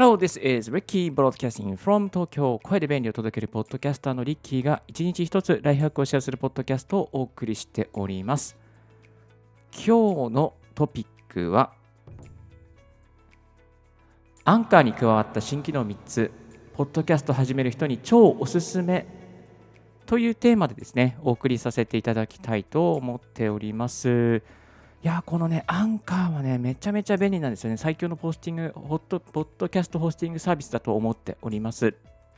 Hello, this is Ricky Broadcasting from 東京。声で便利を届けるポッドキャスターのリッキーが一日一つライフハックをシェアするポッドキャストをお送りしております。今日のトピックは、アンカーに加わった新機能3つ、ポッドキャスト始める人に超おすすめというテーマでですね、お送りさせていただきたいと思っております。いやこのね、アンカーはね、めちゃめちゃ便利なんですよね。最強のポスティング、ホット、ポッドキャストホスティングサービスだと思っております。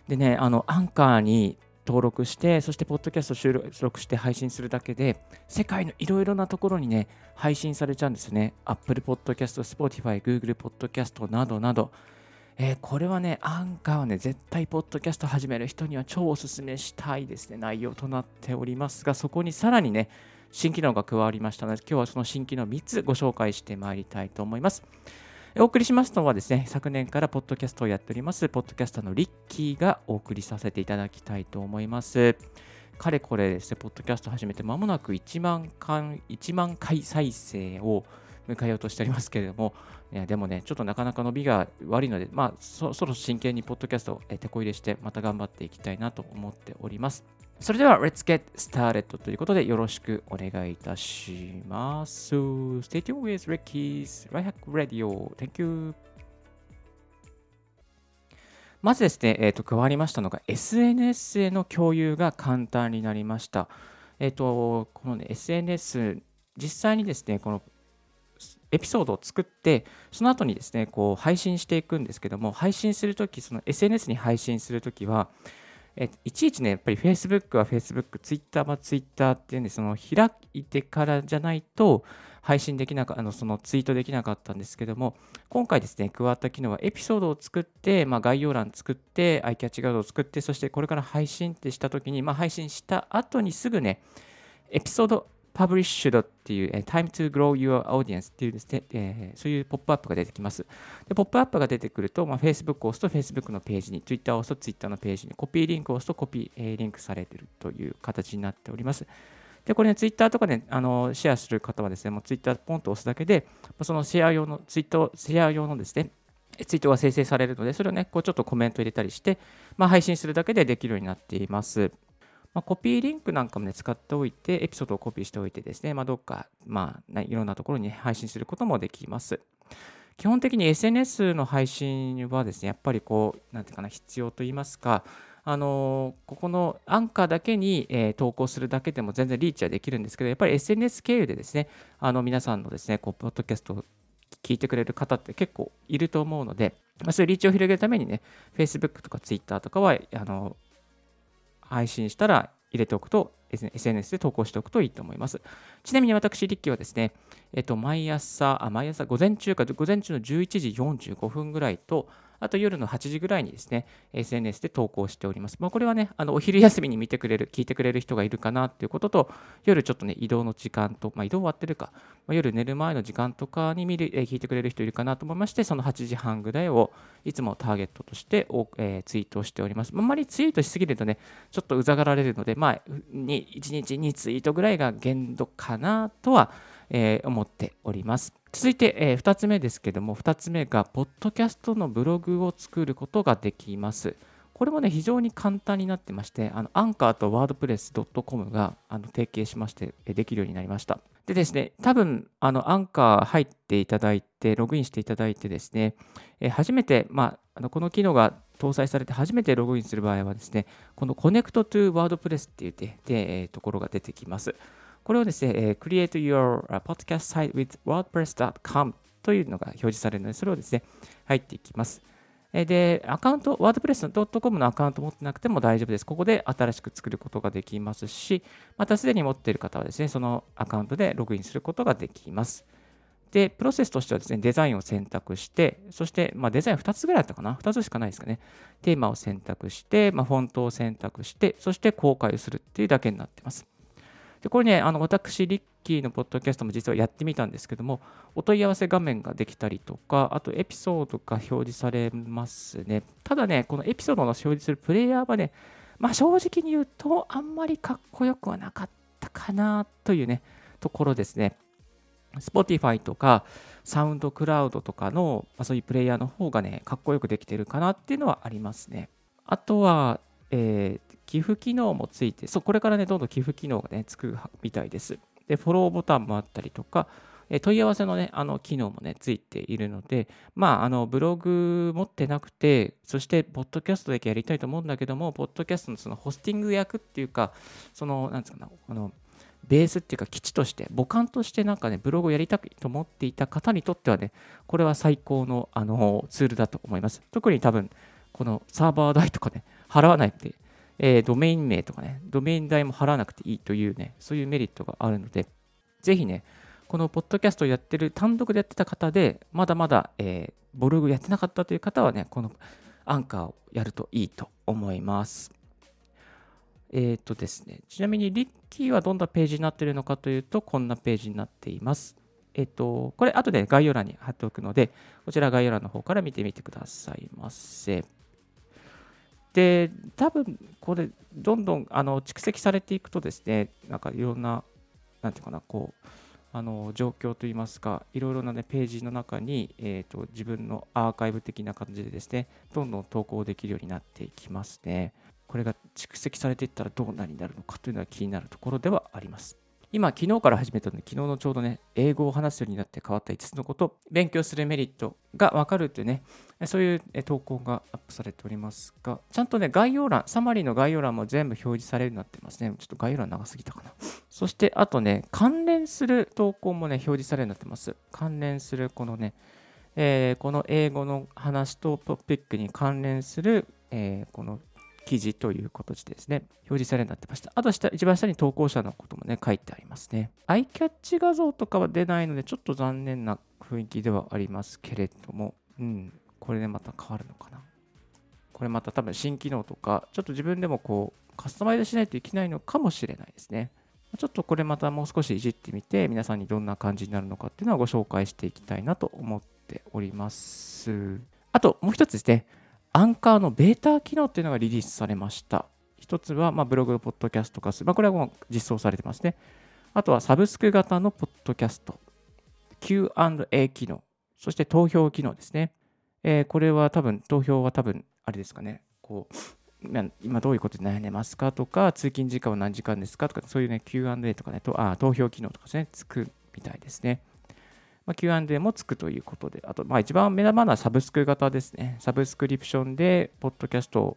でね、あの、アンカーに登録して、そして、ポッドキャスト収録して配信するだけで、世界のいろいろなところにね、配信されちゃうんですね。Apple Podcast、Spotify、Google Podcast などなど。えー、これはね、アンカーはね、絶対、ポッドキャスト始める人には超おすすめしたいですね、内容となっておりますが、そこにさらにね、新機能が加わりましたので、今日はその新機能3つご紹介してまいりたいと思います。お送りしますのはですね、昨年からポッドキャストをやっております、ポッドキャスターのリッキーがお送りさせていただきたいと思います。かれこれですね、ポッドキャスト始めて間もなく1万回 ,1 万回再生を迎えようとしておりますけれども、でもね、ちょっとなかなか伸びが悪いので、まあ、そそろ真剣にポッドキャストを手こ入れして、また頑張っていきたいなと思っております。それでは、Let's get started ということで、よろしくお願いいたします。Stay tuned with Ricky's Right Hack Radio. Thank you. まずですね、えー、と加わりましたのが SNS への共有が簡単になりました。えっ、ー、と、この、ね、SNS、実際にですね、このエピソードを作って、その後にですね、こう配信していくんですけども、配信するとき、その SNS に配信するときは、えいちいちね、やっぱり Facebook は Facebook、Twitter は Twitter っていうんで、その開いてからじゃないと配信できなかあのそのツイートできなかったんですけども、今回ですね、加わった機能はエピソードを作って、まあ、概要欄作って、アイキャッチガードを作って、そしてこれから配信ってしたときに、まあ、配信した後にすぐね、エピソード Published っていう、えー、Time to Grow Your Audience っていうですね、えー、そういうポップアップが出てきます。でポップアップが出てくると、まあ、Facebook を押すと Facebook のページに、Twitter を押すと Twitter のページに、コピーリンクを押すとコピー、えー、リンクされているという形になっております。で、これね、Twitter とかで、ね、あのシェアする方はですね、もう Twitter ポンと押すだけで、そのシェア用の、ツイート、シェア用のですね、ツイートが生成されるので、それをね、こうちょっとコメント入れたりして、まあ、配信するだけでできるようになっています。まあ、コピーリンクなんかもね、使っておいて、エピソードをコピーしておいてですね、まあ、どっか、まあ、いろんなところに配信することもできます。基本的に SNS の配信はですね、やっぱりこう、なんていうかな、必要といいますか、あのここのアンカーだけに、えー、投稿するだけでも全然リーチはできるんですけど、やっぱり SNS 経由でですね、あの皆さんのですね、こうポッドキャストを聞いてくれる方って結構いると思うので、まあ、そういうリーチを広げるためにね、Facebook とか Twitter とかはあの配信したら入れておくと、SNS で投稿しておくといいと思います。ちなみに私、リッキーはですね、えっと、毎朝、あ毎朝、午前中か、午前中の11時45分ぐらいと、あと夜の8時ぐらいにですね、SNS で投稿しております。まあ、これはね、あのお昼休みに見てくれる、聞いてくれる人がいるかなっていうことと、夜ちょっとね、移動の時間と、まあ、移動終わってるか、まあ、夜寝る前の時間とかに見る、え、聞いてくれる人いるかなと思いまして、その8時半ぐらいをいつもターゲットとしてお、えー、ツイートしております。あんまりツイートしすぎるとね、ちょっとうざがられるので、まあ、1日2ツイートぐらいが限度かなとは、えー、思っております。続いて、えー、2つ目ですけども、2つ目が、ポッドキャストのブログを作ることができます。これもね、非常に簡単になってまして、アンカーとワードプレス .com があの提携しまして、できるようになりました。でですね、多分、あのアンカー入っていただいて、ログインしていただいてですね、え初めて、まあ、あのこの機能が搭載されて初めてログインする場合はですね、この Connect to WordPress っていうで、でえー、ところが出てきます。これをですね、えー、Create Your Podcast Site with WordPress.com というのが表示されるので、それをですね、入っていきます。で、アカウント、WordPress.com のアカウント持ってなくても大丈夫です。ここで新しく作ることができますし、またすでに持っている方はですね、そのアカウントでログインすることができます。で、プロセスとしてはですね、デザインを選択して、そして、まあ、デザイン2つぐらいだったかな ?2 つしかないですかね。テーマを選択して、まあ、フォントを選択して、そして公開をするっていうだけになってます。でこれね、あの私、リッキーのポッドキャストも実はやってみたんですけども、お問い合わせ画面ができたりとか、あとエピソードが表示されますね。ただね、このエピソードの表示するプレイヤーはね、まあ、正直に言うと、あんまりかっこよくはなかったかなというね、ところですね。Spotify とかサウンドクラウドとかの、まあ、そういうプレイヤーの方がね、かっこよくできてるかなっていうのはありますね。あとは、えー、寄付機能もついて、そう、これからね、どんどん寄付機能がね、つくみたいです。で、フォローボタンもあったりとか、え問い合わせのね、あの機能もね、ついているので、まあ、あのブログ持ってなくて、そして、ポッドキャストだけやりたいと思うんだけども、ポッドキャストのそのホスティング役っていうか、その、なんですかね、あの、ベースっていうか基地として母艦としてなんかねブログをやりたいと思っていた方にとってはねこれは最高のあのツールだと思います特に多分このサーバー代とかね払わないで、えー、ドメイン名とかねドメイン代も払わなくていいというねそういうメリットがあるのでぜひねこのポッドキャストをやってる単独でやってた方でまだまだ、えー、ブログやってなかったという方はねこのアンカーをやるといいと思いますえっ、ー、とですね、ちなみにリッキーはどんなページになってるのかというと、こんなページになっています。えっ、ー、と、これ後で概要欄に貼っておくので、こちら概要欄の方から見てみてくださいませ。で、多分これ、どんどんあの蓄積されていくとですね、なんかいろんな、なんていうかな、こう、あの状況といいますか、いろいろな、ね、ページの中に、えーと自分のアーカイブ的な感じでですね、どんどん投稿できるようになっていきますね。これが蓄積されていったらどうなになるのかというのは気になるところではあります。今、昨日から始めたので、昨日のちょうどね、英語を話すようになって変わった5つのこと、勉強するメリットがわかるというね、そういう投稿がアップされておりますが、ちゃんとね、概要欄、サマリーの概要欄も全部表示されるようになってますね。ちょっと概要欄長すぎたかな。そして、あとね、関連する投稿もね、表示されるようになってます。関連するこのね、えー、この英語の話とトピックに関連する、えー、この記事という形でですね、表示されるようになってました。あと下、一番下に投稿者のこともね、書いてありますね。アイキャッチ画像とかは出ないので、ちょっと残念な雰囲気ではありますけれども、うん、これでまた変わるのかな。これまた多分新機能とか、ちょっと自分でもこう、カスタマイズしないといけないのかもしれないですね。ちょっとこれまたもう少しいじってみて、皆さんにどんな感じになるのかっていうのはご紹介していきたいなと思っております。あともう一つですね、アンカーのベータ機能っていうのがリリースされました。一つは、ま、ブログ、ポッドキャスト化する。まあ、これはもう実装されてますね。あとはサブスク型のポッドキャスト、Q&A 機能、そして投票機能ですね。えー、これは多分、投票は多分、あれですかね、こう、今どういうことで悩んでますかとか、通勤時間は何時間ですかとか、そういうね、Q&A とかね、とあ投票機能とかですね、つくみたいですね。まあ、Q&A もつくということで、あと、まあ、一番目玉なサブスク型ですね。サブスクリプションで、ポッドキャストを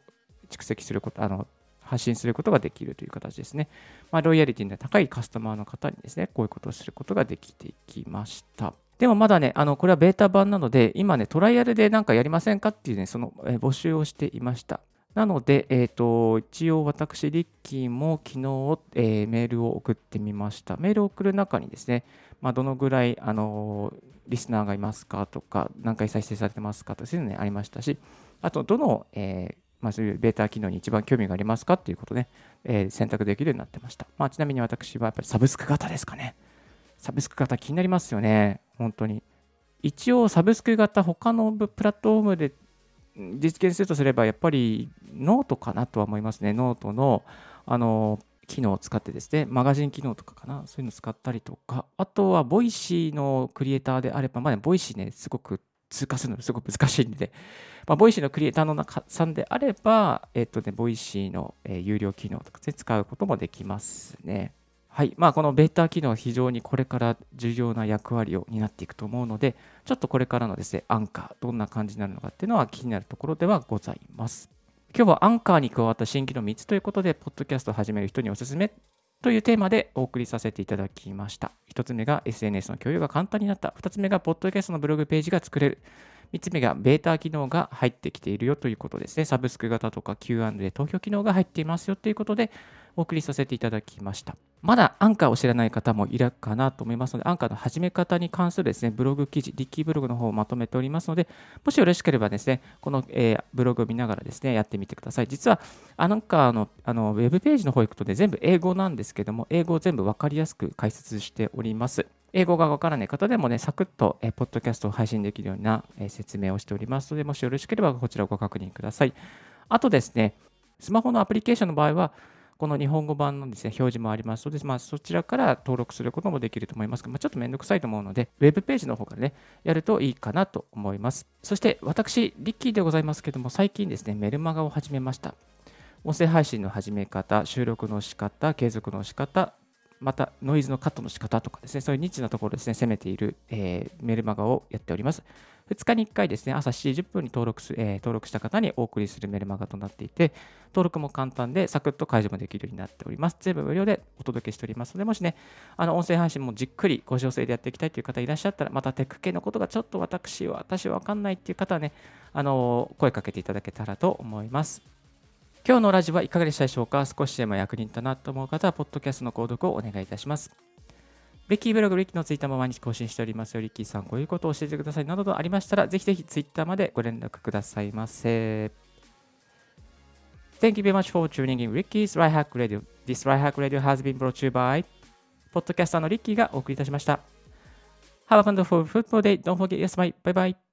蓄積すること、あの、発信することができるという形ですね。まあ、ロイヤリティの高いカスタマーの方にですね、こういうことをすることができていきました。でもまだね、あのこれはベータ版なので、今ね、トライアルで何かやりませんかっていうね、その、募集をしていました。なので、えーと、一応私、リッキーも昨日、えー、メールを送ってみました。メールを送る中にですね、まあ、どのぐらい、あのリスナーがいますかとか、何回再生されてますかとか、そういうのね、ありましたし、あと、どの、えー、まあ、そういうベータ機能に一番興味がありますかっていうことね、えー、選択できるようになってました。まあ、ちなみに私はやっぱりサブスク型ですかね。サブスク型気になりますよね、本当に。一応、サブスク型、他のプラットフォームで実現するとすれば、やっぱりノートかなとは思いますね。ノートの、あの、機能を使ってですね、マガジン機能とかかな、そういうのを使ったりとか、あとは、 Voicy のクリエイターであれば、まあ、ね、 Voicy ね、すごく通過するのすごく難しいんで、まあ、 Voicy のクリエイターの皆さんであれば、えっ、とね、 Voicy の、え、有料機能とかで使うこともできますね。はい。まあ、このベータ機能は非常にこれから重要な役割を担っていくと思うので、ちょっとこれからのですね、アンカー、どんな感じになるのかっていうのは気になるところではございます。今日はアンカーに加わった新規の3つということで、ポッドキャストを始める人におすすめというテーマでお送りさせていただきました。1つ目が SNS の共有が簡単になった。2つ目がポッドキャストのブログページが作れる。3つ目がベータ機能が入ってきているよということですね。サブスク型とか Q&A 投票機能が入っていますよということでお送りさせていただきました。まだアンカーを知らない方もいるかなと思いますので、アンカーの始め方に関するですね、ブログ記事、リッキーブログの方をまとめておりますので、もしよろしければですね、この、えー、ブログを見ながらですね、やってみてください。実は、アンカーのあのウェブページの方行くとね、全部英語なんですけども、英語を全部分かりやすく解説しております。英語がわからない方でもね、サクッと、えー、ポッドキャストを配信できるような、えー、説明をしておりますので、もしよろしければこちらをご確認ください。あとですね、スマホのアプリケーションの場合は、この日本語版のですね、表示もありますので、まあ、そちらから登録することもできると思いますが、まあ、ちょっとめんどくさいと思うので、ウェブページの方からね、やるといいかなと思います。そして、私、リッキーでございますけども、最近ですね、メルマガを始めました。音声配信の始め方、収録の仕方、継続の仕方、またノイズのカットの仕方とかですね、そういうニッチなところですね、攻めている、えー、メルマガをやっております。2日に1回ですね、朝7時10分に登録す、えー、登録した方にお送りするメルマガとなっていて、登録も簡単でサクッと解除もできるようになっております。全部無料でお届けしておりますので、もしね、あの音声配信もじっくりご調整でやっていきたいという方いらっしゃったら、またテック系のことがちょっと私は、私はわかんないっていう方はね、あの声かけていただけたらと思います。今日のラジオはいかがでしたでしょうか？少しでも役に立ったなと思う方は、ポッドキャストの購読をお願いいたします。リッキーブログ、リッキーのツイッターも毎日更新しておりますよ。リッキーさん、こういうことを教えてくださいなどとありましたら、ぜひぜひツイッターまでご連絡くださいませ。Thank you very much for tuning in Ricky's Right Hack Radio. This Right Hack Radio has been brought to you by ポッドキャスターのリッキーがお送りいたしました。Have a wonderful football day. Don't forget, yes, bye. Bye bye.